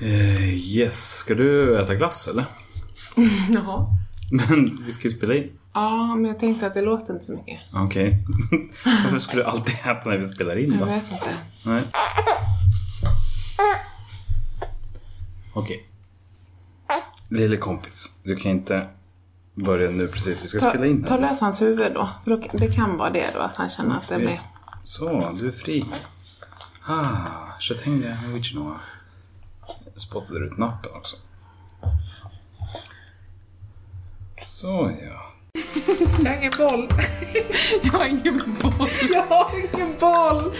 Eh, yes, ska du äta glass eller? Jaha. Men vi ska ju spela in. Ja, men jag tänkte att det låter inte så mycket. Okej. Varför skulle du alltid äta när vi spelar in Jag då? vet inte. Nej. Okej. Lille kompis, du kan inte börja nu precis. Vi ska Ta, spela in ta här. lös hans huvud då. För då- Det kan vara det då, att han känner att det blir... Så, du är fri. Ah, je t'aime original. Spottade ut nappen också. Så ja. Jag har ingen boll. jag har ingen boll. Jag har ingen boll.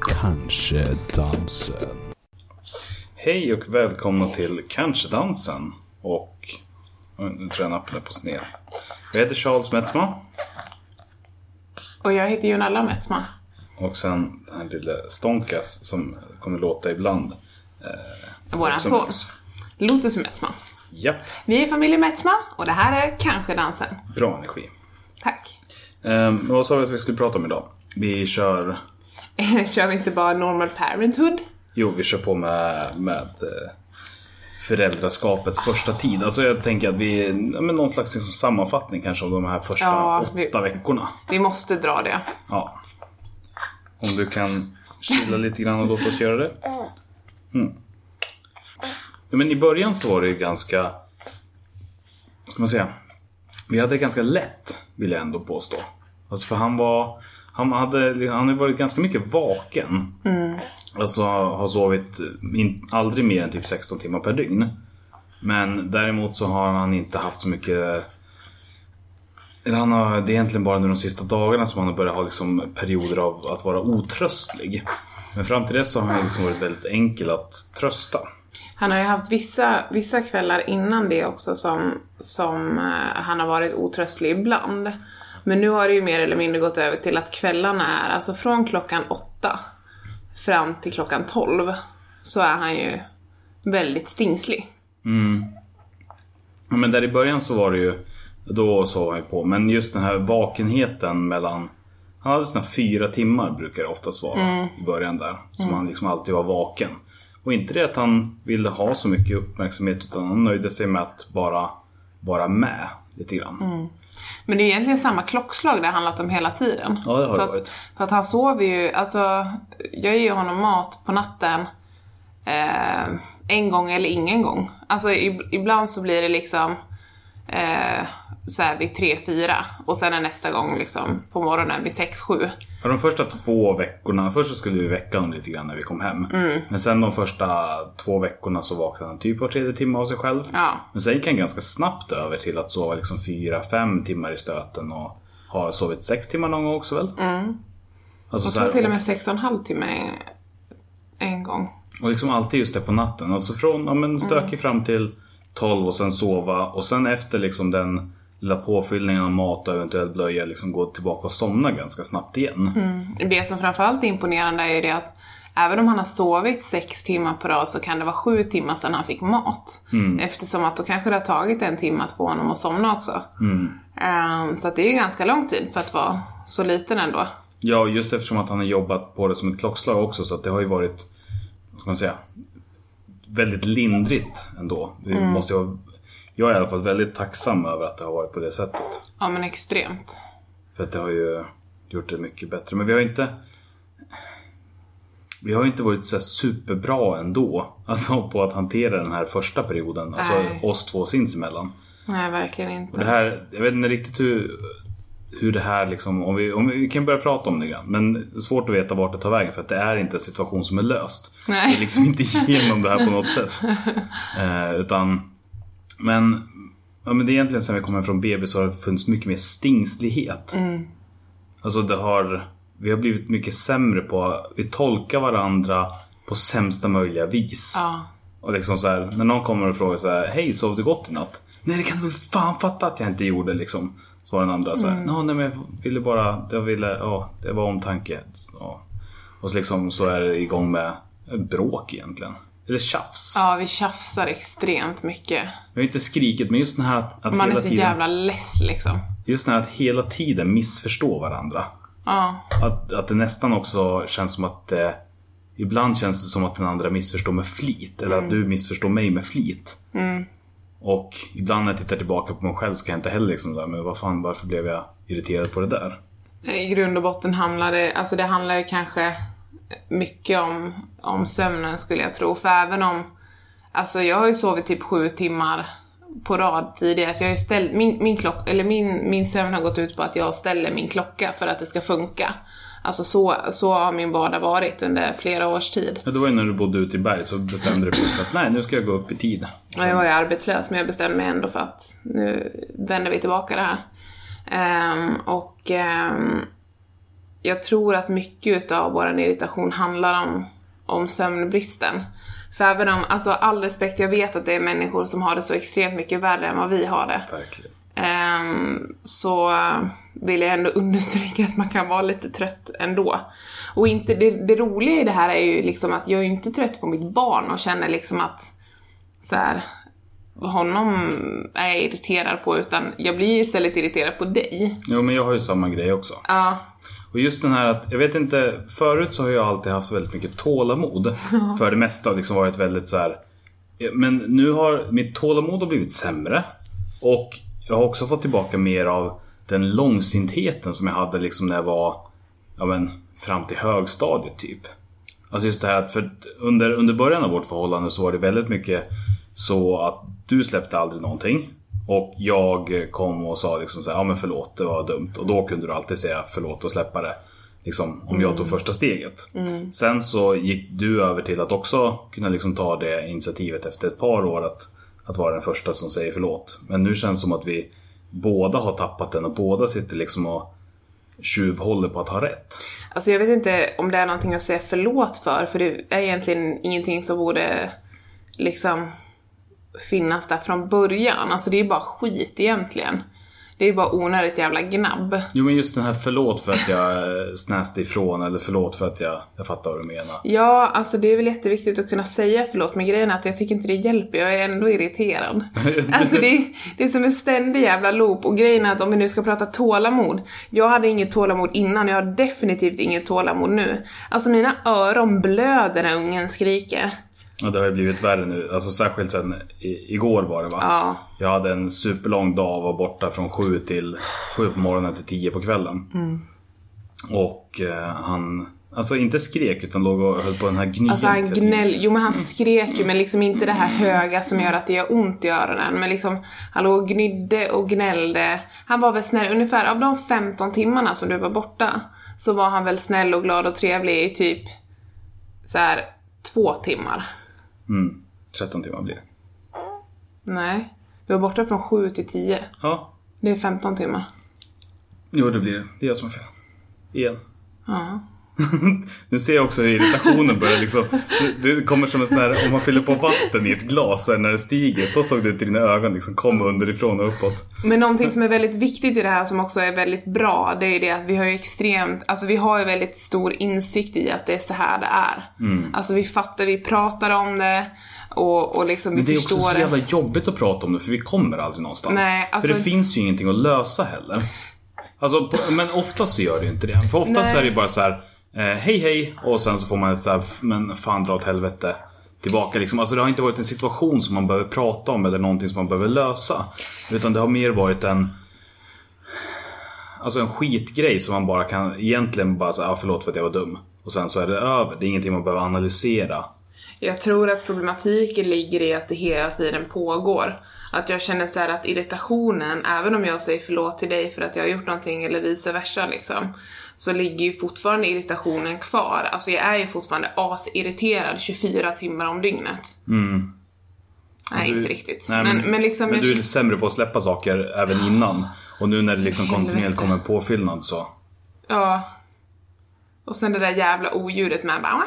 Kanske dansen. Hej och välkomna till Kanske dansen. Och nu tror jag nappen är på sned. Jag heter Charles Metzma. Och jag heter Jonella Metzma. Och sen den här lilla Stonkas som kommer låta ibland. Våran Också son. Lotus Metzma. Japp, Vi är familjen Metzma och det här är Kanske dansen. bra energi. Tack. Men vad sa vi att vi skulle prata om idag? Vi kör... Kör vi inte bara normal parenthood? Jo, vi kör på med, med eh, föräldraskapets första tid. Alltså jag tänker att vi... Men någon slags liksom sammanfattning kanske av de här första Ja, åtta vi- veckorna. Vi måste dra det. Ja. Om du kan chilla lite grann och låta oss göra det. Mm. Men i början så var det ju ganska... Ska man säga? Vi hade det ganska lätt, vill jag ändå påstå. Alltså för han var... Han hade, han har varit ganska mycket vaken. Alltså har sovit in, aldrig mer än typ 16 timmar per dygn. Men däremot så har han inte haft så mycket eller han har, det är egentligen bara nu de sista dagarna som han har börjat ha liksom perioder av att vara otröstlig. Men fram till dess så har han liksom varit väldigt enkel att trösta. Han har ju haft vissa, vissa kvällar innan det också som, som eh, han har varit otröstlig ibland. Men nu har det ju mer eller mindre gått över till att kvällarna är, alltså från klockan åtta fram till klockan tolv så är han ju väldigt stingslig. Ja, Men där i början så var det ju, då sov han ju på. Men just den här vakenheten mellan, han hade sina fyra timmar brukar det oftast vara i början där. Som han liksom alltid var vaken. Och inte det att han ville ha så mycket uppmärksamhet utan han nöjde sig med att bara vara med lite grann. Men det är egentligen samma klockslag det har handlat om hela tiden. Ja, det har för det att, varit. För att han sover ju, alltså, jag ger honom mat på natten eh, en gång eller ingen gång. Alltså ib- ibland så blir det liksom eh, så här vid tre, fyra och sen är nästa gång liksom på morgonen vid sex, sju. Ja, de första två veckorna, först så skulle vi väcka honom lite grann när vi kom hem. Men sen de första två veckorna så vaknade han typ var tredje timme av sig själv. Ja. Men sen gick han ganska snabbt över till att sova liksom fyra, fem timmar i stöten och har sovit sex timmar någon gång också väl? Mm. Alltså, Jag så här, tror till och med sex och en halv timme en, gång. och liksom alltid just det på natten. Alltså från ja, men stökig fram till 12 och sen sova och sen efter liksom den lilla påfyllningen av mat och eventuellt blöja liksom gå tillbaka och somna ganska snabbt igen. Det som framförallt är imponerande är ju det att även om han har sovit sex timmar på rad så kan det vara sju timmar sedan han fick mat. Eftersom att då kanske det har tagit en timme att få honom att somna också. Ehm, så att det är ju ganska lång tid för att vara så liten ändå. Ja, just eftersom att han har jobbat på det som ett klockslag också så att det har ju varit, vad ska man säga, väldigt lindrigt ändå. Vi måste ju, ha- jag är i alla fall väldigt tacksam över att det har varit på det sättet. Ja men extremt. För att det har ju gjort det mycket bättre. Men vi har inte vi har ju inte varit så superbra ändå. Alltså på att hantera den här första perioden. Alltså Nej. oss två sinsemellan. Nej verkligen Och inte. det här, jag vet inte riktigt hur, hur det här liksom, om vi, om vi, vi kan börja prata om det grann. Men det är svårt att veta vart det tar vägen för att det är inte en situation som är löst. Nej. Det är liksom inte igenom det här på något sätt. Eh, utan, men, ja, men det är egentligen sen vi kom hem från BB så har det funnits mycket mer stingslighet. Alltså det har, vi har blivit mycket sämre på, vi tolkar varandra på sämsta möjliga vis. Ja. Och liksom så här, när någon kommer och frågar så här, hej sov du gott i natt? Nej det kan du väl fan fatta att jag inte gjorde liksom. Så var den andra så här, "Nå, nej men jag ville bara, jag ville, ja det var omtanke. Ja. Och så liksom så är det igång med bråk egentligen. Eller tjafs. ja, vi tjafsar extremt mycket. Vi har inte skrikit men just den här att, att Man är så tiden, jävla less liksom. just den här att hela tiden missförstå varandra. Ja. Att, att det nästan också känns som att det ibland känns det som att den andra missförstår med flit. Eller att du missförstår mig med flit. Och ibland när jag tittar tillbaka på mig själv så kan jag inte heller liksom där, men vad fan, varför blev jag irriterad på det där? I grund och botten handlar det, alltså det handlar ju kanske mycket om, om sömnen skulle jag tro. För även om, alltså jag har ju sovit typ sju timmar på rad tidigare. Så jag har ju ställt, min, min, klock, eller min, min sömn har gått ut på att jag ställer min klocka för att det ska funka. Alltså så, så har min vardag varit under flera års tid. Ja, det var ju när du bodde ute i berg så bestämde du dig för att nej, nu ska jag gå upp i tid. Ja, jag var ju arbetslös men jag bestämde mig ändå för att nu vänder vi tillbaka det här. Ehm, och ehm, jag tror att mycket av vår irritation handlar om, om sömnbristen. För även om, alltså all respekt, jag vet att det är människor som har det så extremt mycket värre än vad vi har det. Verkligen. Ehm, så vill jag ändå understryka att man kan vara lite trött ändå. Och inte, det, det roliga i det här är ju liksom att jag är ju inte trött på mitt barn och känner liksom att så här, honom är jag irriterad på utan jag blir istället irriterad på dig. Jo, men jag har ju samma grej också. Ja, Och just den här att, jag vet inte, förut så har jag alltid haft väldigt mycket tålamod. För det mesta har liksom varit väldigt så här. Men nu har mitt tålamod har blivit sämre. Och jag har också fått tillbaka mer av den långsintheten som jag hade liksom när jag var, ja men, fram till högstadiet typ. Alltså just det här att för under, under början av vårt förhållande så var det väldigt mycket så att du släppte aldrig någonting. Och jag kom och sa liksom så här, ja men förlåt det var dumt. Och då kunde du alltid säga förlåt och släppa det. Liksom om jag tog första steget. Sen så gick du över till att också kunna liksom ta det initiativet efter ett par år att, att vara den första som säger förlåt. Men nu känns det som att vi båda har tappat den och båda sitter liksom och tjuvhåller på att ha rätt. alltså jag vet inte om det är någonting att säga förlåt för, för det är egentligen ingenting som borde liksom finnas där från början. Alltså det är bara skit egentligen. Det är bara onödigt jävla gnabb. Jo men just den här förlåt för att jag eh, snäste ifrån eller förlåt för att jag, jag fattar vad du menar. Ja, alltså det är väl jätteviktigt att kunna säga förlåt, men grejen är att jag tycker inte det hjälper, jag är ändå irriterad. Alltså det är, det är som en ständig jävla loop, och grejen är att om vi nu ska prata tålamod, jag hade inget tålamod innan, jag har definitivt inget tålamod nu. Alltså mina öron blöder när ungen skriker. Och det har ju blivit värre nu, alltså särskilt sen i, igår var det va? Ja. Jag hade en superlång dag, var borta från sju till sju på morgonen till tio på kvällen. Och eh, han, alltså inte skrek utan låg och höll på den här gnien. Alltså han gnäll, jo men han skrek ju men liksom inte det här höga som gör att det gör ont i öronen. Men liksom, han låg och gnydde och gnällde. Han var väl snäll, ungefär av de 15 timmarna som du var borta så var han väl snäll och glad och trevlig i typ så här två timmar. Mm, 13 timmar blir det. Nej, du var borta från 7 till 10. Ja, Det är 15 timmar. jo det blir det. Det är jag som är fel. Igen. Ja. Nu ser jag också hur irritationen börjar liksom. Det kommer som en sån här, om man fyller på vatten i ett glas så när det stiger. Så såg det ut i dina ögon liksom. Kom underifrån och uppåt. Men någonting som är väldigt viktigt i det här som också är väldigt bra, det är ju det att vi har ju extremt, alltså vi har ju väldigt stor insikt i att det är så här det är. Alltså vi fattar, vi pratar om det och, och liksom Men det är också så det. jävla jobbigt att prata om det för vi kommer aldrig någonstans. Nej, alltså- För det finns ju ingenting att lösa heller. Alltså, men oftast så gör det ju inte det. För oftast Nej. är det ju bara så här. Eh, hej hej och sen så får man ett så här, men fan dra åt helvete. Tillbaka liksom. Alltså det har inte varit en situation som man behöver prata om eller någonting som man behöver lösa. Utan det har mer varit en Alltså en skitgrej som man bara kan egentligen bara säga ah, förlåt för att jag var dum. Och sen så är det över. Det är ingenting man behöver analysera. Jag tror att problematiken ligger i att det hela tiden pågår. Att jag känner såhär att irritationen, även om jag säger förlåt till dig för att jag har gjort någonting eller vice versa liksom, så ligger ju fortfarande irritationen kvar. Alltså jag är ju fortfarande asirriterad 24 timmar om dygnet. Nej, Du- inte riktigt. Nej, men, men, liksom... men du är sämre på att släppa saker även innan. Och nu när det liksom kontinuerligt kommer påfyllnad så. Ja. Och sen det där jävla oljudet med bara...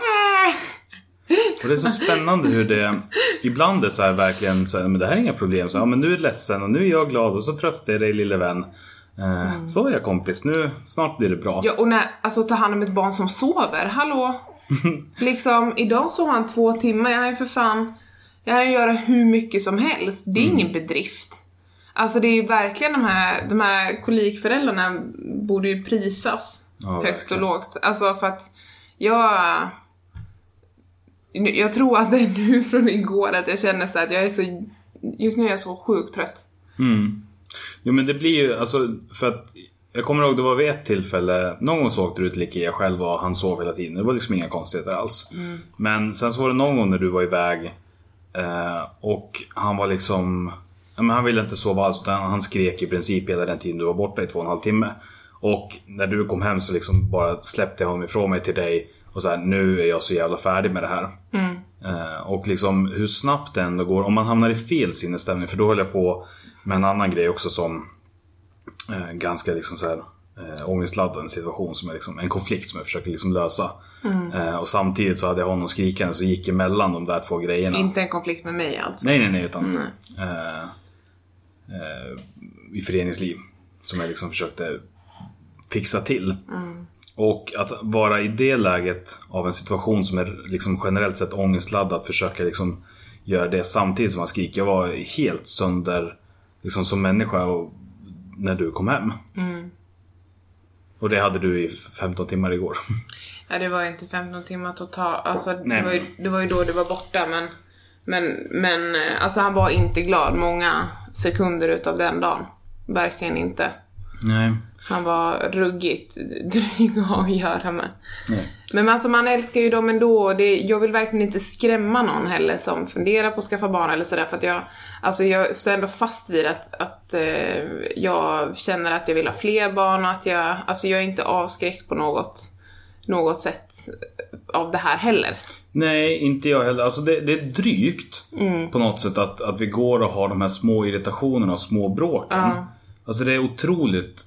Och det är så spännande hur det ibland är så här verkligen så här, men det här är inga problem. Så, ja, men nu är du ledsen och nu är jag glad och så tröstar jag dig lille vän. Eh, Så är jag kompis, nu snart blir det bra. Mm. Ja, och när, alltså ta hand om ett barn som sover, hallå? liksom, idag sov han två timmar, jag ju för fan, jag kan göra hur mycket som helst. Det är Mm. ingen bedrift. Alltså det är ju verkligen de här, de här kolikföräldrarna borde ju prisas Ja, högt verkligen. och lågt. Alltså för att jag, Jag tror att det är nu från igår att jag känner så att jag är så... Just nu är jag så sjukt trött. Mm. Jo men det blir ju, alltså för att jag kommer ihåg det var vid ett tillfälle, någon gång så åkte du till Ikea själv och han sov hela tiden. Det var liksom inga konstigheter alls. Mm. Men sen så var det någon gång när du var iväg eh, och han var liksom, men han ville inte sova alls utan han skrek i princip hela den tiden du var borta i två och en halv timme. Och när du kom hem så liksom bara släppte jag honom ifrån mig till dig och så här, nu är jag så jävla färdig med det här. Eh, och liksom hur snabbt det ändå går, om man hamnar i fel sinnesstämning, för då höll jag på med en annan grej också som eh, ganska liksom så här eh, ångestladdad situation som är liksom en konflikt som jag försöker liksom lösa. Eh, och samtidigt så hade jag honom skrikande så gick emellan de där två grejerna. Inte en konflikt med mig alltså. Nej, nej, nej. Utan eh, eh, i föreningsliv. Som jag liksom försökte fixa till. Och att vara i det läget av en situation som är liksom generellt sett ångestladdad. Försöka liksom göra det samtidigt som man skriker. Jag var helt sönder liksom som människa och, när du kom hem. Och det hade du i 15 timmar igår. Ja, det var ju inte 15 timmar totalt. Alltså, det, var ju, det var ju då du var borta men... Men, men eh, alltså han var inte glad många sekunder utav den dagen. Verkligen inte. Nej. Han var ruggigt dryg att göra med. Nej. Men alltså man älskar ju dem ändå. Det, jag vill verkligen inte skrämma någon heller som funderar på att skaffa barn eller sådär. För att jag, alltså jag står ändå fast vid att, att eh, jag känner att jag vill ha fler barn och att jag, alltså jag är inte avskräckt på något, något sätt av det här heller. Nej, inte jag heller. Alltså det, det är drygt på något sätt att, att vi går och har de här små irritationerna och små bråken. Ja. Alltså det är otroligt...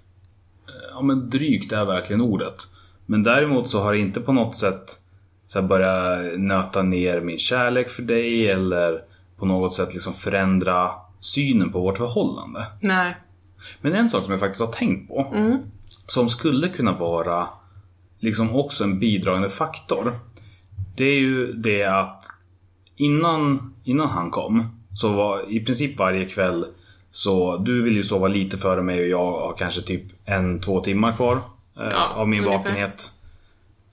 Ja men drygt är verkligen ordet. Men däremot så har det inte på något sätt så här börjat nöta ner min kärlek för dig eller på något sätt liksom förändra synen på vårt förhållande. Nej. Men en sak som jag faktiskt har tänkt på. Som skulle kunna vara liksom också en bidragande faktor. Det är ju det att innan, innan han kom så var i princip varje kväll så du vill ju sova lite före mig och jag har kanske typ en, två timmar kvar eh, Ja, av min ungefär. vakenhet.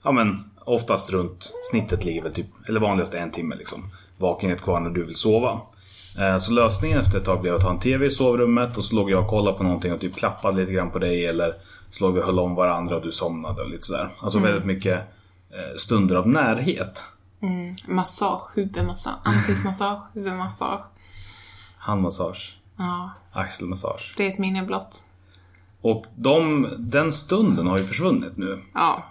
Ja men oftast runt snittet ligger väl typ, eller vanligast en timme liksom. Vakenhet kvar när du vill sova. Eh, Så lösningen efter ett tag blev att ha en TV i sovrummet och så låg jag och kollade på någonting och typ klappade lite grann på dig eller så låg vi och höll om varandra och du somnade och lite sådär. Alltså väldigt mycket eh, stunder av närhet. Massage, huvudmassage, ansiktsmassage, huvudmassage. Handmassage, Ja, axelmassage. det är ett minne blott. Och de, den stunden har ju försvunnit nu. Ja,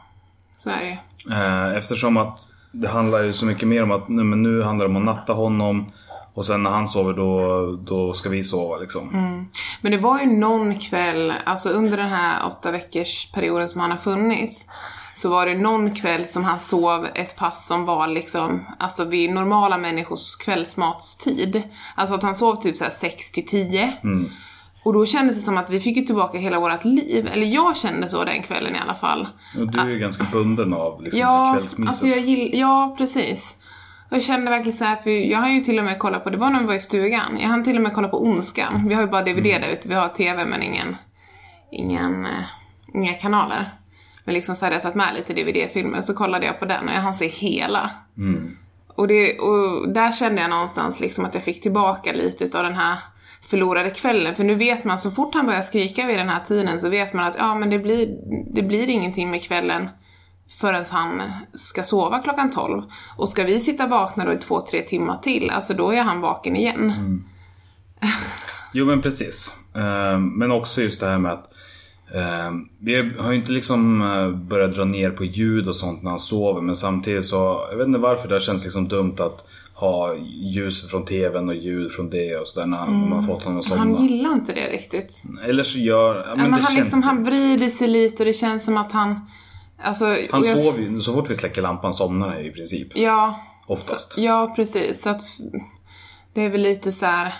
så är det. Eh, Eftersom att det handlar ju så mycket mer om att nu, men nu handlar det om att natta honom och sen när han sover då, då ska vi sova liksom. Men det var ju någon kväll, alltså under den här åtta veckors perioden som han har funnits, så var det någon kväll som han sov ett pass som var liksom, alltså vid normala människors kvällsmatstid. Alltså att han sov typ såhär 6 till 10. Och då kändes det som att vi fick ju tillbaka hela vårt liv. Eller jag kände så den kvällen i alla fall. Och du är ju ganska bunden av liksom, Ja, kvällsmyset. alltså jag gill, ja precis. Och jag kände verkligen så här, för jag har ju till och med kollat på, det var när vi var i stugan, jag hann till och med kolla på Ondskan. Vi har ju bara DVD Mm. där ute, vi har TV men ingen, ingen, eh, inga kanaler. Men liksom så hade jag tagit med lite DVD-filmer, så kollade jag på den och jag hann se hela. Mm. Och, det, och där kände jag någonstans liksom att jag fick tillbaka lite utav den här förlorade kvällen. För nu vet man, så fort han börjar skrika vid den här tiden så vet man att ja men det blir, det blir ingenting med kvällen förrän han ska sova klockan 12. Och ska vi sitta vakna då i två, tre timmar till, alltså då är han vaken igen. Jo men precis. Eh, Men också just det här med att Vi har ju inte liksom eh, börjat dra ner på ljud och sånt när han sover men samtidigt så Jag vet inte varför det känns liksom dumt att ha ljuset från TVn och ljud från det och sådär när när man fått honom att somna. Han gillar inte det riktigt. Eller så gör... Ja, men men han, liksom, han vrider sig lite och det känns som att han... Alltså, Han jag- sover ju, så fort vi släcker lampan somnar han ju i princip. Ja, Oftast. Ja, precis. Så att det är väl lite så här.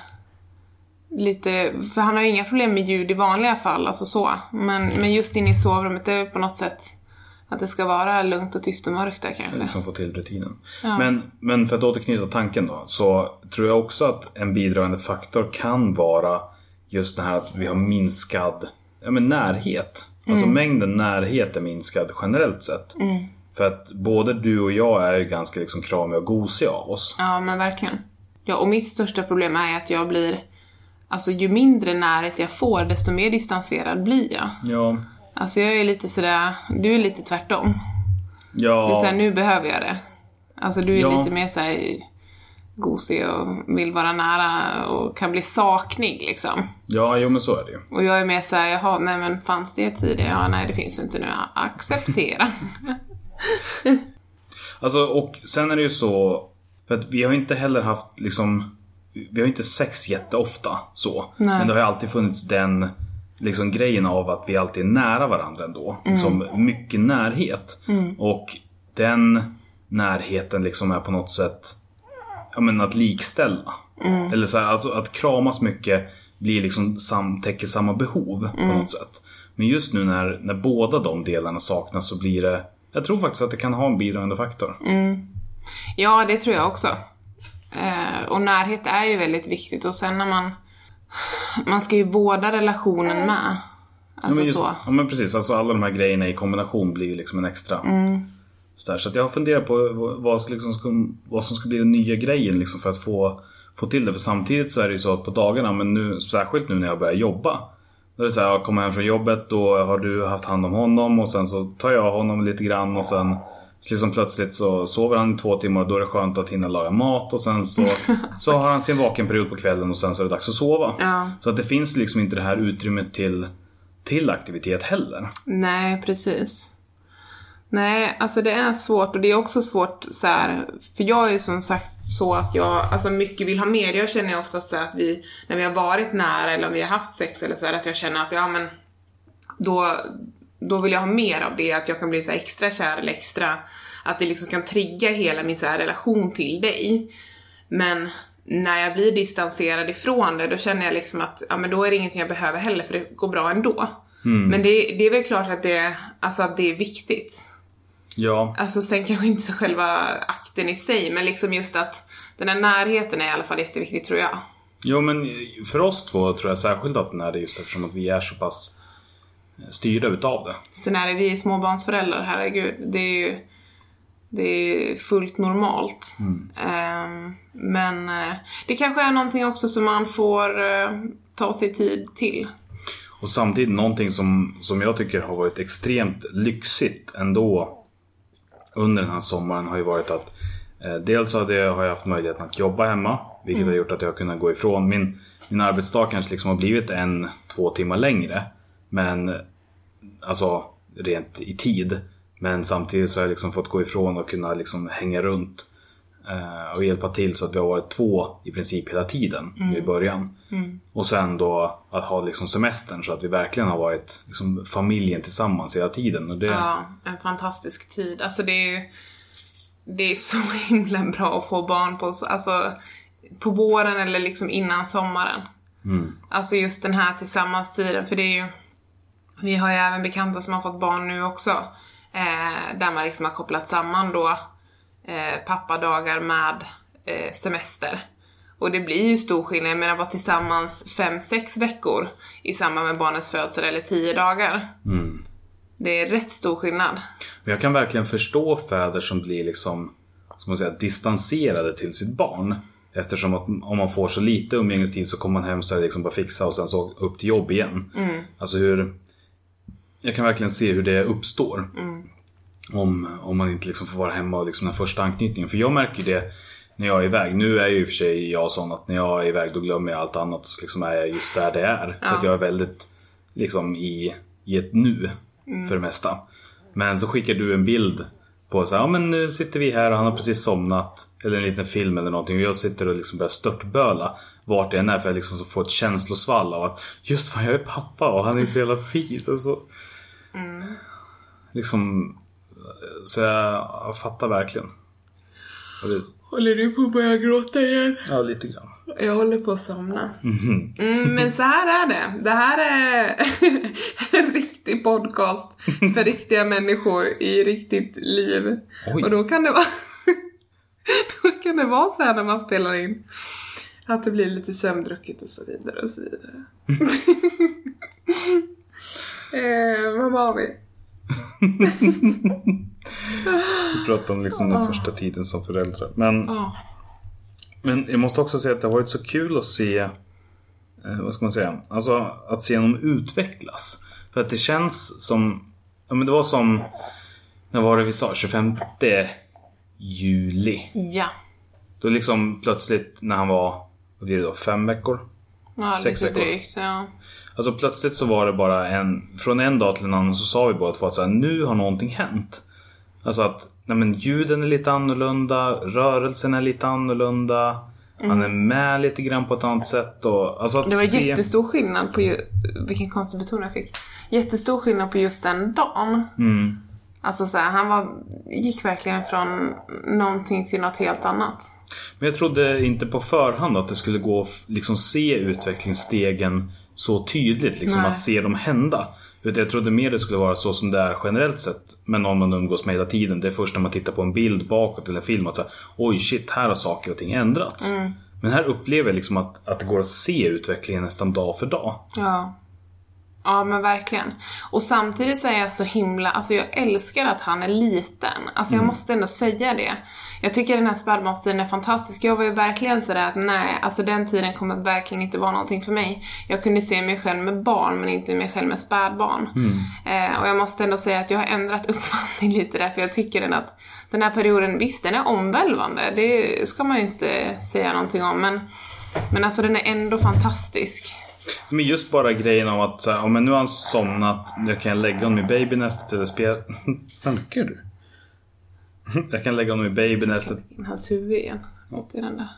Lite, för han har ju inga problem med ljud i vanliga fall, alltså så. Men, men just inne i sovrummet, det är på något sätt att det ska vara lugnt och tyst och mörkt där kanske. Liksom få till rutinen. Men, men för att återknyta tanken då. Så tror jag också att en bidragande faktor kan vara just det här att vi har minskad ja, men närhet. Alltså mängden närhet är minskad generellt sett. För att både du och jag är ju ganska liksom kramiga och gosiga av oss. Ja, men verkligen. Ja, och mitt största problem är att jag blir... Alltså ju mindre närhet jag får, desto mer distanserad blir jag. Ja. Alltså jag är lite sådär, du är lite tvärtom. Det är Ja. såhär, nu behöver jag det. Alltså du är Ja. lite mer såhär gosig och vill vara nära och kan bli saknig liksom. Ja, jo men så är det ju. Och jag är mer såhär, jaha, nej men fanns det tidigare? Ja, nej det finns inte nu. Acceptera. Alltså och sen är det ju så. För att vi har inte heller haft liksom. Vi har inte sex jätteofta så. Nej. Men det har ju alltid funnits den liksom grejen av att vi alltid är nära varandra ändå. Liksom mycket närhet. Och den närheten liksom är på något sätt ja, men att likställa. Eller så här, alltså att kramas mycket blir liksom sam, täcker samma behov på något sätt. Men just nu när, när båda de delarna saknas så blir det Jag tror faktiskt att det kan ha en bidragande faktor. Ja, det tror jag också. Eh, och närhet är ju väldigt viktigt och sen när man... Man ska ju vårda relationen med. Ja, Alltså men just, så. ja men precis, alltså alla de här grejerna i kombination blir ju liksom en extra. Mm. Så, där, så att jag har funderat på vad, som liksom ska, vad som ska bli den nya grejen liksom för att få, få till det. För samtidigt så är det ju så att på dagarna, men nu, särskilt nu när jag börjar jobba. Då är det så här, jag kommer hem från jobbet, då har du haft hand om honom och sen så tar jag honom lite grann och sen liksom plötsligt så sover han två timmar och då är det skönt att hinna laga mat och sen så, så har han sin vakenperiod på kvällen och sen så är det dags att sova. Ja. Så att det finns liksom inte det här utrymmet till, till aktivitet heller. Nej, precis. Nej, alltså det är svårt och det är också svårt så här, för jag är ju som sagt så att jag, alltså mycket vill ha mer. Jag känner ju ofta så att vi, när vi har varit nära eller om vi har haft sex eller så här, att jag känner att ja men, då, då vill jag ha mer av det, att jag kan bli så extra kär eller extra, att det liksom kan trigga hela min så här relation till dig. Men när jag blir distanserad ifrån det, då känner jag liksom att ja, men då är det ingenting jag behöver heller för det går bra ändå. Men det, det är väl klart att det, alltså att det är viktigt. Ja, Alltså sen kanske inte själva akten i sig, men liksom just att den här närheten är i alla fall jätteviktig tror jag. jo men för oss två tror jag särskilt att den är det just eftersom att vi är så pass styrda utav det. Sen är det vi småbarnsföräldrar, herregud, det är ju det är fullt normalt. Ehm, men eh, det kanske är någonting också som man får eh, ta sig tid till. Och samtidigt någonting som, som jag tycker har varit extremt lyxigt ändå under den här sommaren har ju varit att eh, dels har, det, har jag haft möjligheten att jobba hemma vilket har gjort att jag har kunnat gå ifrån min, min arbetsdag kanske liksom har blivit en, två timmar längre. Men alltså rent i tid. Men samtidigt så har jag liksom fått gå ifrån och kunna liksom hänga runt eh, och hjälpa till så att vi har varit två i princip hela tiden nu i början. Och sen då att ha liksom semestern så att vi verkligen har varit liksom familjen tillsammans hela tiden. Och det, Ja, en fantastisk tid. Alltså det är ju det är så himla bra att få barn på, alltså, på våren eller liksom innan sommaren. Alltså just den här tillsammans-tiden, för det är ju vi har ju även bekanta som har fått barn nu också. Eh, där man liksom har kopplat samman då eh, pappadagar med eh, semester. Och det blir ju stor skillnad. Jag menar vara tillsammans fem sex veckor i samband med barnets födsel eller 10 dagar. Det är rätt stor skillnad. Men jag kan verkligen förstå fäder som blir liksom som man säger, distanserade till sitt barn. Eftersom att om man får så lite umgängestid så kommer man hem så är det liksom bara fixa och sen så upp till jobb igen. Alltså hur... Jag kan verkligen se hur det uppstår. Om, om man inte liksom får vara hemma och liksom den första anknytningen. För jag märker det när jag är iväg. Nu är ju i och för sig jag sån att när jag är iväg då glömmer jag allt annat. Och så liksom är jag just där det är. För att jag är väldigt liksom i, i ett nu för det mesta. Men så skickar du en bild på så här, ja men nu sitter vi här och han har precis somnat. Eller en liten film eller någonting och jag sitter och liksom börjar störtböla vart det än är för jag liksom så får ett känslosvall av att just fan jag är pappa och han är så jävla fin och så. Liksom så jag, fattar verkligen. Håller du på att börja gråta igen? ja lite grann. Jag håller på att somna. Mm, men så här är det. Det här är en riktig podcast för riktiga människor i riktigt liv. Oj. Och då kan det vara då kan det vara så här när man spelar in. Att det blir lite sömndrucket och så vidare och så vidare. eh, vad var vi? Vi pratar om liksom den första tiden som föräldrar. Men, Ja. men jag måste också säga att det har varit så kul att se eh, Vad ska man säga? Alltså att se honom utvecklas. För att det känns som Ja men det var som När var det vi sa? 25 juli. Ja. Då liksom plötsligt när han var Vad blir det då? Fem veckor? Ja, Sex lite veckor. drygt. Ja. Alltså plötsligt så var det bara en Från en dag till en annan så sa vi båda två att så här, nu har någonting hänt. Alltså att nej men, ljuden är lite annorlunda, rörelsen är lite annorlunda. Han är med lite grann på ett annat sätt. Och, alltså att Mm. Det var se... jättestor skillnad på ju... Vilken konstig betoning jag fick. Jättestor skillnad på just den dagen. Mm. Alltså så här, han var, gick verkligen från någonting till något helt annat. Men jag trodde inte på förhand att det skulle gå att liksom se utvecklingsstegen så tydligt. Liksom Nej. att se dem hända. Utan jag trodde mer det skulle vara så som det är generellt sett med någon man umgås med hela tiden. Det är först när man tittar på en bild bakåt eller en film att säga oj shit, här har saker och ting ändrats. Mm. Men här upplever jag liksom att, att det går att se utvecklingen nästan dag för dag. Ja. Ja men verkligen. Och samtidigt så är jag så himla, alltså jag älskar att han är liten. Alltså jag måste ändå säga det. Jag tycker den här spädbarnstiden är fantastisk. Jag var ju verkligen sådär att nej, alltså den tiden kommer verkligen inte vara någonting för mig. Jag kunde se mig själv med barn men inte mig själv med spädbarn. Eh, och jag måste ändå säga att jag har ändrat uppfattning lite där för jag tycker den att den här perioden, visst den är omvälvande. Det ska man ju inte säga någonting om men, men alltså den är ändå fantastisk. Men just bara grejen om att så här, om nu har han somnat, nu kan jag lägga honom i babynästet eller spela... Snackar du? Jag kan lägga honom i babynästet. in hans huvud igen. I den där.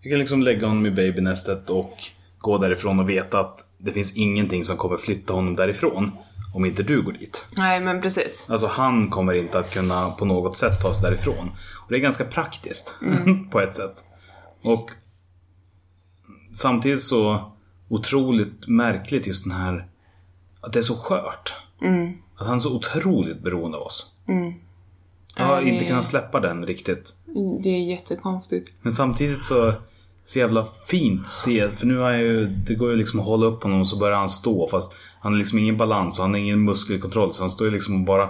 Jag kan liksom lägga honom i babynästet och gå därifrån och veta att det finns ingenting som kommer flytta honom därifrån. Om inte du går dit. Nej men precis. Alltså han kommer inte att kunna på något sätt ta sig därifrån. Och det är ganska praktiskt på ett sätt. Och samtidigt så otroligt märkligt just den här att det är så skört. Att han är så otroligt beroende av oss. Jag har Ja, inte kunnat släppa den riktigt. Det är jättekonstigt. Men samtidigt så så jävla fint att se. För nu har jag ju, det går ju liksom att hålla upp honom och så börjar han stå. Fast han har liksom ingen balans och han har ingen muskelkontroll. Så han står ju liksom och bara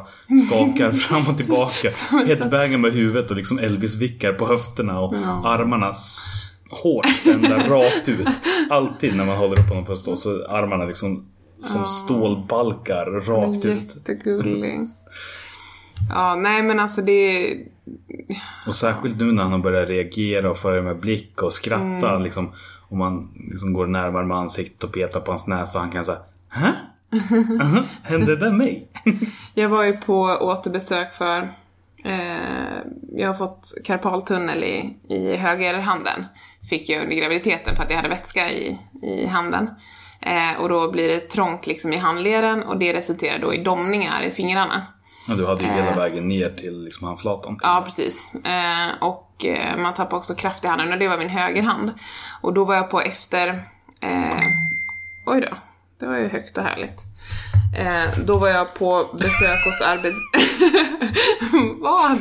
skakar fram och tillbaka. Headbangar med huvudet och liksom Elvis-vickar på höfterna. Och armarna s- hårt spända rakt ut. Alltid när man håller upp honom för att stå så är armarna liksom som stålbalkar rakt ut. Jättegullig. Ja, nej men alltså det... Och särskilt nu när han har börjat reagera och föra med blick och skratta. Liksom, och man liksom går närmare med ansiktet och petar på hans näsa och han kan säga Hä? Aha, hände det mig? Jag var ju på återbesök för... Eh, jag har fått karpaltunnel i, i högerhanden. Fick jag under graviditeten för att jag hade vätska i, i handen. Eh, och då blir det trångt liksom i handleden och det resulterar då i domningar i fingrarna. Ja, du hade ju hela vägen ner till liksom handflatan. Ja, precis. Eh, och eh, man tappar också kraft i handen och det var min högerhand. Och då var jag på efter... Eh, oj då, det var ju högt och härligt. Eh, då var jag på besök hos arbets... Vad?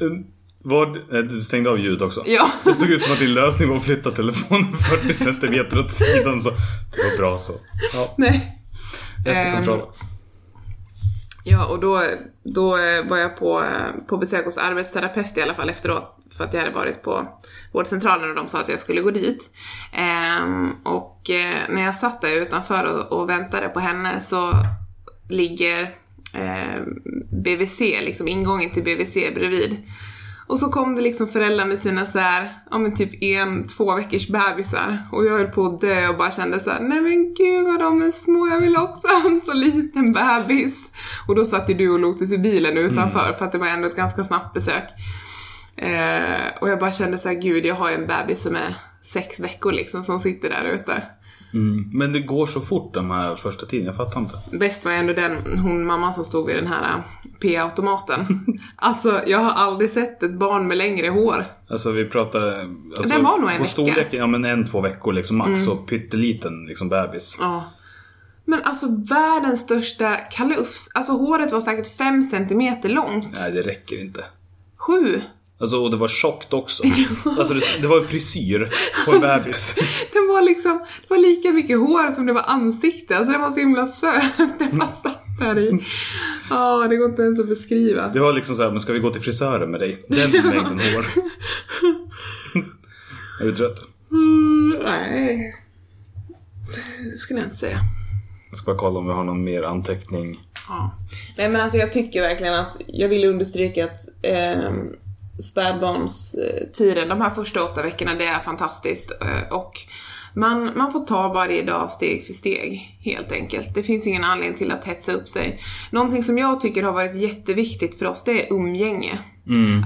Um, Vad, eh, du stängde av ljudet också? Ja. Det såg ut som att din lösning var att flytta telefonen 40 cm åt sidan så det var bra så. Ja, Nej. efterkontroll. Ehm, Ja, och då, då eh, var jag på, eh, på besök hos arbetsterapeut i alla fall efteråt. För att jag hade varit på vårdcentralen och de sa att jag skulle gå dit. Ehm, och när jag satt där utanför och, och väntade på henne så ligger eh, BVC, liksom ingången till BVC bredvid. Och så kom det liksom föräldrar med sina så här, ja men typ en, två veckors bebisar. Och jag höll på att dö och bara kände så här: nej men gud vad de är små, jag vill också ha en så liten bebis. Och då satt ju du och Lotus i bilen utanför för att det var ändå ett ganska snabbt besök. Eh, och jag bara kände så här: gud jag har en bebis som är sex veckor liksom som sitter där ute. Mm. Men det går så fort de här första tiden, jag fattar inte. Bäst var ändå den, hon mamman som stod vid den här äh, P-automaten. alltså, jag har aldrig sett ett barn med längre hår. Alltså vi pratar... Alltså, Den var nog en på vecka. storleken, ja men en, två veckor liksom max. Så pytteliten liksom bebis. Ja. Men alltså världens största kalufs. Alltså håret var säkert 5 cm långt. Nej det räcker inte. Sju. Alltså och det var tjockt också. Alltså det, det var en frisyr på en bebis. Den var liksom, det var lika mycket hår som det var ansikte. Alltså den var så himla söt. Den bara satt där i. Ja, det går inte ens att beskriva. Det var liksom så här, men ska vi gå till frisören med dig? Den mängden hår. är du trött? Mm, nej. Det skulle jag inte säga. Jag ska bara kolla om vi har någon mer anteckning. Ja. Nej men alltså jag tycker verkligen att, jag vill understryka att eh, spädbarnstiden, de här första åtta veckorna, det är fantastiskt. Eh, och man, man får ta varje dag steg för steg, helt enkelt. Det finns ingen anledning till att hetsa upp sig. Någonting som jag tycker har varit jätteviktigt för oss, det är umgänge.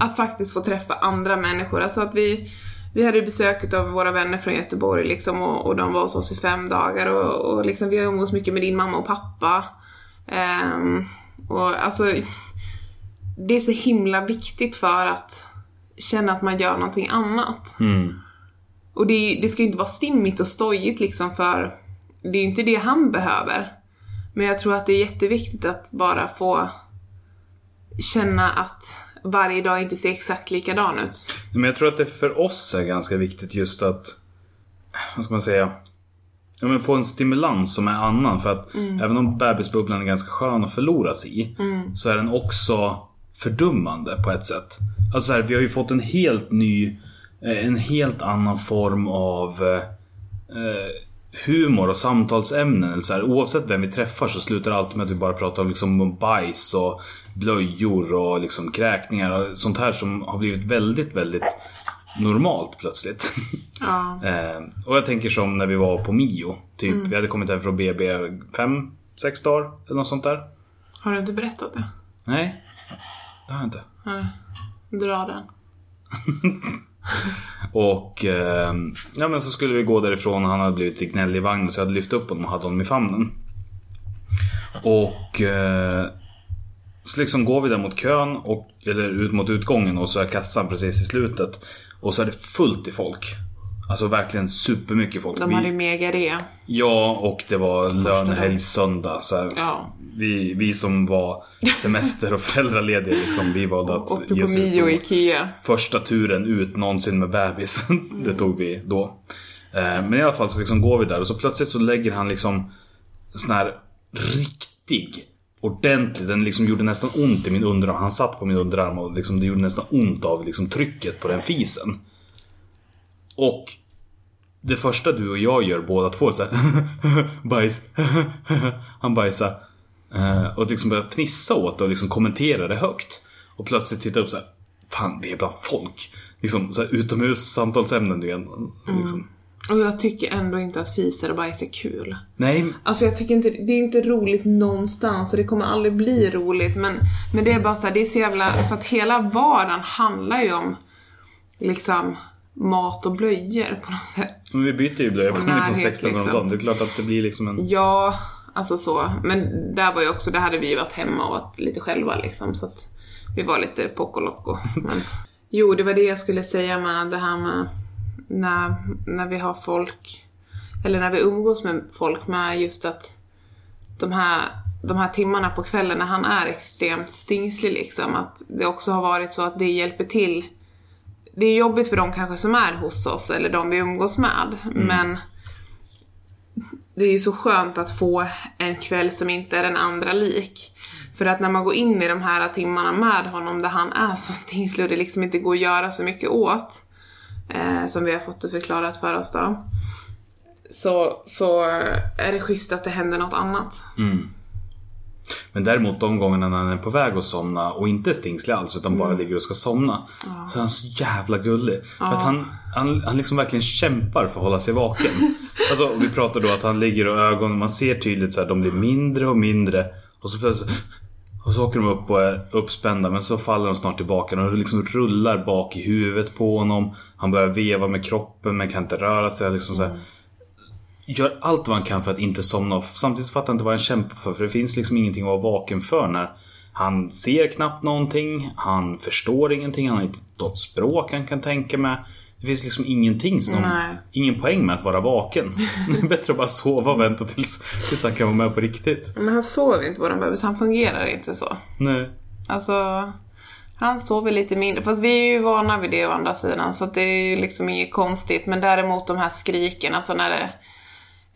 Att faktiskt få träffa andra människor. Alltså att vi, vi hade besök av våra vänner från Göteborg liksom och, och de var hos oss i fem dagar och, och liksom, vi har umgåtts mycket med din mamma och pappa. Ehm, och alltså, det är så himla viktigt för att känna att man gör någonting annat. Mm. Och det, det ska ju inte vara stimmigt och stojigt liksom för det är inte det han behöver. Men jag tror att det är jätteviktigt att bara få känna att varje dag inte ser exakt likadan ut. Men jag tror att det för oss är ganska viktigt just att, vad ska man säga, ja, men få en stimulans som är annan. För att även om bebisbubblan är ganska skön att förlora sig i, så är den också fördummande på ett sätt. Alltså så här, vi har ju fått en helt ny, eh, en helt annan form av eh, eh, humor och samtalsämnen. Eller så här, oavsett vem vi träffar så slutar det alltid med att vi bara pratar om liksom bajs och blöjor och liksom kräkningar och sånt här som har blivit väldigt, väldigt normalt plötsligt. Ja. eh, och jag tänker som när vi var på Mio. Typ, vi hade kommit hem från BB fem, sex dagar eller något sånt där. Har du inte berättat det? Nej, det har jag inte. Nej. Dra den. Och eh, ja, men så skulle vi gå därifrån och han hade blivit lite gnällig i vagnen så jag hade lyft upp honom och hade honom i famnen. Och eh, så liksom går vi där mot kön, och, eller ut mot utgången och så är kassan precis i slutet. Och så är det fullt i folk. Alltså verkligen supermycket folk. De Vi- hade ju mega rea. Ja, och det var lönehelg söndag. Så här, Ja. vi, vi som var semester och föräldralediga liksom, vi valde att Åkte ge på oss ut Mio på och Ikea. första turen ut någonsin med bebis. det tog vi då. Eh, Men i alla fall så liksom går vi där och så plötsligt så lägger han liksom sån här riktig ordentlig, den liksom gjorde nästan ont i min underarm. Han satt på min underarm och liksom det gjorde nästan ont av liksom trycket på den fisen. Och det första du och jag gör båda två så här, bajs. Han bajsar. Eh, Och liksom börjar fnissa åt det och liksom kommentera det högt. Och plötsligt titta upp så här. Fan, vi är bland folk. Liksom så här utomhus samtalsämnen igen. Liksom. Och jag tycker ändå inte att fiser och bajs är kul. Nej, Alltså jag tycker inte, det är inte roligt någonstans och det kommer aldrig bli roligt men, men det är bara så här, det är så jävla, för att hela vardagen handlar ju om liksom mat och blöjor på något sätt. men vi byter ju blöjor på liksom närhet, 16 gånger om liksom. dagen. Det är klart att det blir liksom en... Ja, alltså så. Men där var ju också, där hade vi ju varit hemma och varit lite själva liksom så att vi var lite poco loco. Men, jo, det var det jag skulle säga med det här med när, när vi har folk, eller när vi umgås med folk med just att de här, de här timmarna på kvällen när han är extremt stingslig liksom, att det också har varit så att det hjälper till. Det är jobbigt för de kanske som är hos oss eller de vi umgås med, men det är ju så skönt att få en kväll som inte är den andra lik. För att när man går in i de här timmarna med honom där han är så stingslig och det liksom inte går att göra så mycket åt, eh, som vi har fått det förklarat för oss då, så, så är det schysst att det händer något annat. Men däremot de gångerna när han är på väg att somna och inte är stingslig alls utan bara ligger och ska somna. Så är han så jävla gullig. För att han, han, han liksom verkligen kämpar för att hålla sig vaken. alltså, vi pratar då att han ligger och ögonen, man ser tydligt så här, de blir mindre och mindre. Och så plötsligt och så åker de upp och är uppspända men så faller de snart tillbaka och liksom rullar bak i huvudet på honom. Han börjar veva med kroppen men kan inte röra sig. Liksom så här, gör allt vad han kan för att inte somna och samtidigt fattar han inte vad han kämpar för. För det finns liksom ingenting att vara vaken för när han ser knappt någonting, han förstår ingenting, han har inte något språk han kan tänka med. Det finns liksom ingenting som, Nej. ingen poäng med att vara vaken. Det är bättre att bara sova och vänta tills, tills han kan vara med på riktigt. Men han sover inte våran bebis, han fungerar inte så. Nej. Alltså, han sover lite mindre. Fast vi är ju vana vid det å andra sidan, så det är ju liksom inget konstigt. Men däremot de här skriken, alltså när det...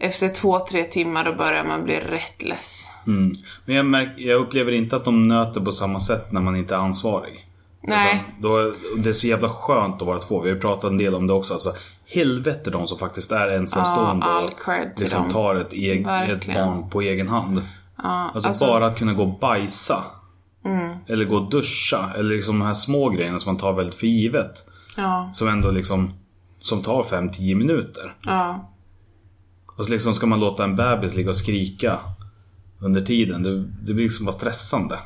efter två, tre timmar då börjar man bli rätt less. Mm. Men jag, märk, jag upplever inte att de nöter på samma sätt när man inte är ansvarig. Nej. Då, det är så jävla skönt att vara två. Vi har ju pratat en del om det också. Alltså, helvete de som faktiskt är ensamstående Ja, all och cred till liksom dem. tar ett, eg, ett barn på egen hand. Ja, Alltså, alltså- bara att kunna gå och bajsa. Mm. Eller gå och duscha. Eller liksom de här små grejerna som man tar väldigt för givet. Ja, Som ändå liksom som tar 5-10 minuter. ja. Och så liksom ska man låta en bebis ligga och skrika under tiden. Det, det blir liksom bara stressande.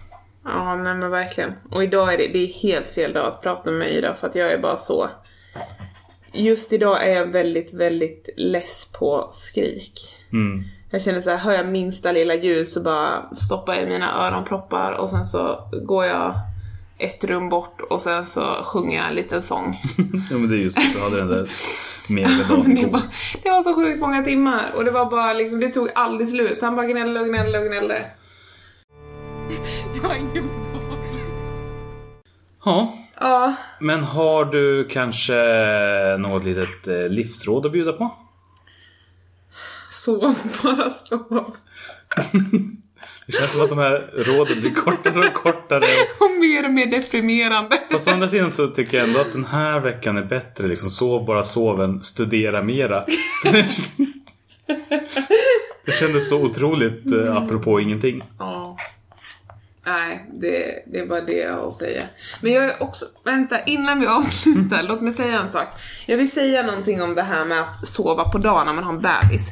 Ja, nej men verkligen. Och idag är det, det är helt fel dag att prata med mig idag för att jag är bara så... Just idag är jag väldigt, väldigt less på skrik. Mm. Jag känner så här, hör jag minsta lilla ljud så bara stoppar jag mina öronproppar och sen så går jag ett rum bort och sen så sjunger jag en liten sång. Ja men det är just att du hade den där megadagen det, var, det var så sjukt många timmar och det var bara liksom, det tog aldrig slut. Han bara gnällde och gnällde och gnällde. Jag har ingen. Ja. Ja, Men har du kanske något litet eh, livsråd att bjuda på? sov bara sov. Det känns som att de här råden blir kortare och kortare. Och mer och mer deprimerande. Fast å andra sidan så tycker jag ändå att den här veckan är bättre. Liksom sov bara sov än studera mera. Det kändes så otroligt eh, apropå ingenting. Ja. Nej, det, det är bara det jag har att säga. Men jag är också, vänta, innan vi avslutar, låt mig säga en sak. Jag vill säga någonting om det här med att sova på dagen när man har en bebis.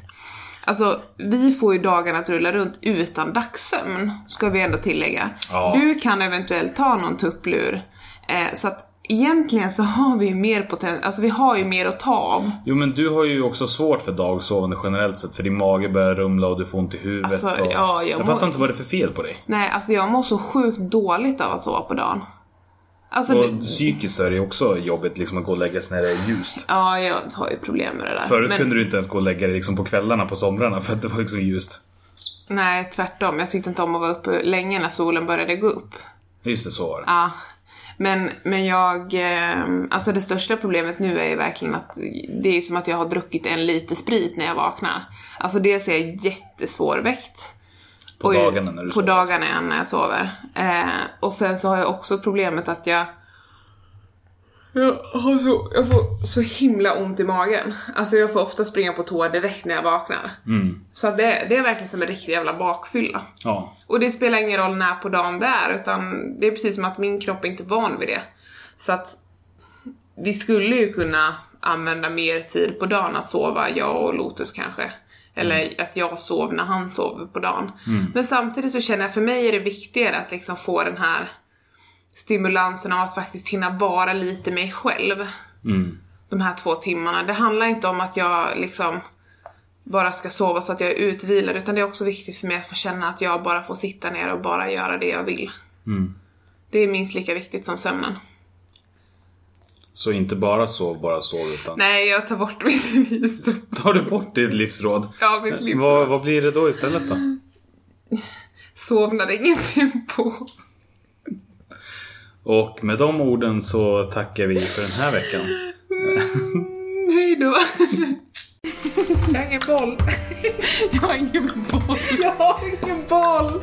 Alltså, vi får ju dagarna att rulla runt utan dagssömn, ska vi ändå tillägga. Ja. Du kan eventuellt ta någon tupplur. Eh, så att egentligen så har vi ju mer potential, alltså vi har ju mer att ta av. Jo men du har ju också svårt för dagsovande generellt sett. För din mage börjar rumla och du får ont i huvudet. Alltså, och... ja, jag jag mår- fattar inte vad det är för fel på dig. Nej, alltså jag mår så sjukt dåligt av att sova på dagen. Alltså, Och det- psykiskt är det ju också jobbigt liksom att gå och lägga sig när det är ljust. Ja, jag har ju problem med det där. Förut Men- kunde du inte ens gå och lägga dig liksom på kvällarna på somrarna för att det var liksom ljust. Nej, tvärtom. Jag tyckte inte om att vara uppe länge när solen började gå upp. Just det, så var det. Ja. Men, men jag... Eh, alltså det största problemet nu är ju verkligen att det är som att jag har druckit en liter sprit när jag vaknar. Alltså dels är jag jättesvårväckt. På Och- dagarna när du På sover. dagarna ja, när jag sover. Eh, och sen så har jag också problemet att jag jag, har så, jag får så himla ont i magen. Alltså jag får ofta springa på toa direkt när jag vaknar. Så att det, det är verkligen som en riktig jävla bakfylla. Ja. Och det spelar ingen roll när på dagen det är, utan det är precis som att min kropp är inte van vid det. Så att vi skulle ju kunna använda mer tid på dagen att sova, jag och Lotus kanske. Eller att jag sov när han sover på dagen. Men samtidigt så känner jag för mig är det viktigare att liksom få den här stimulansen av att faktiskt hinna vara lite mig själv. Mm. De här två timmarna. Det handlar inte om att jag liksom bara ska sova så att jag är utvilad utan det är också viktigt för mig att få känna att jag bara får sitta ner och bara göra det jag vill. Mm. Det är minst lika viktigt som sömnen. Så inte bara sov, bara sov utan... Nej, jag tar bort mitt visdom. Tar du bort ditt livsråd? Ja, mitt livsråd. Vad, vad blir det då istället då? Sov när det är inget tempo. Och med de orden så tackar vi för den här veckan. Mm, hej då. Jag har ingen boll. Jag har ingen boll. Jag har ingen boll.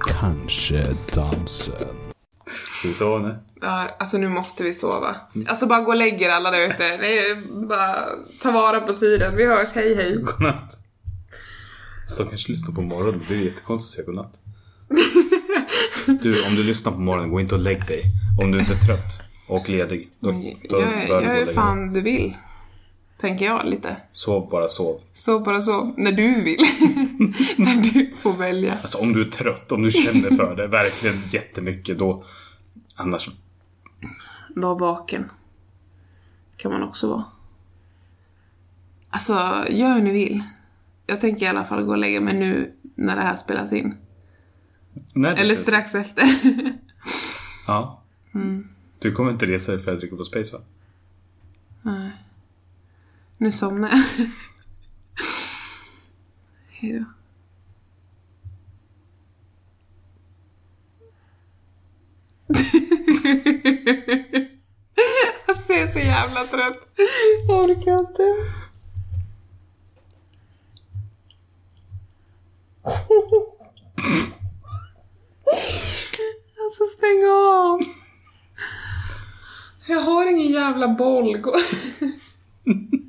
Kanske dansen. Ska vi sova nu? Ja, alltså nu måste vi sova. Alltså bara gå och lägg er alla där ute. Bara ta vara på tiden. Vi hörs, hej hej. Godnatt. Så de kanske lyssnar på morgonen. Det är jättekonstigt att säga godnatt. Du, om du lyssnar på morgonen, gå inte och lägg dig. Om du inte är trött och ledig. Då, då Jag, bör dig. fan du vill. Tänker jag lite. Sov bara sov. Så bara så, när du vill. när du får välja. Alltså om du är trött, om du känner för det verkligen jättemycket då... Annars... Var vaken. Kan man också vara. Alltså, gör hur ni vill. Jag tänker i alla fall gå och lägga mig nu när det här spelas in. Det Eller strax efter. Ja. Du kommer inte resa dig för att dricka på Space va? Nej. Nu somnar jag. Hejdå. alltså jag är så jävla trött. Jag orkar inte. Alltså stäng av. Jag har ingen jävla boll.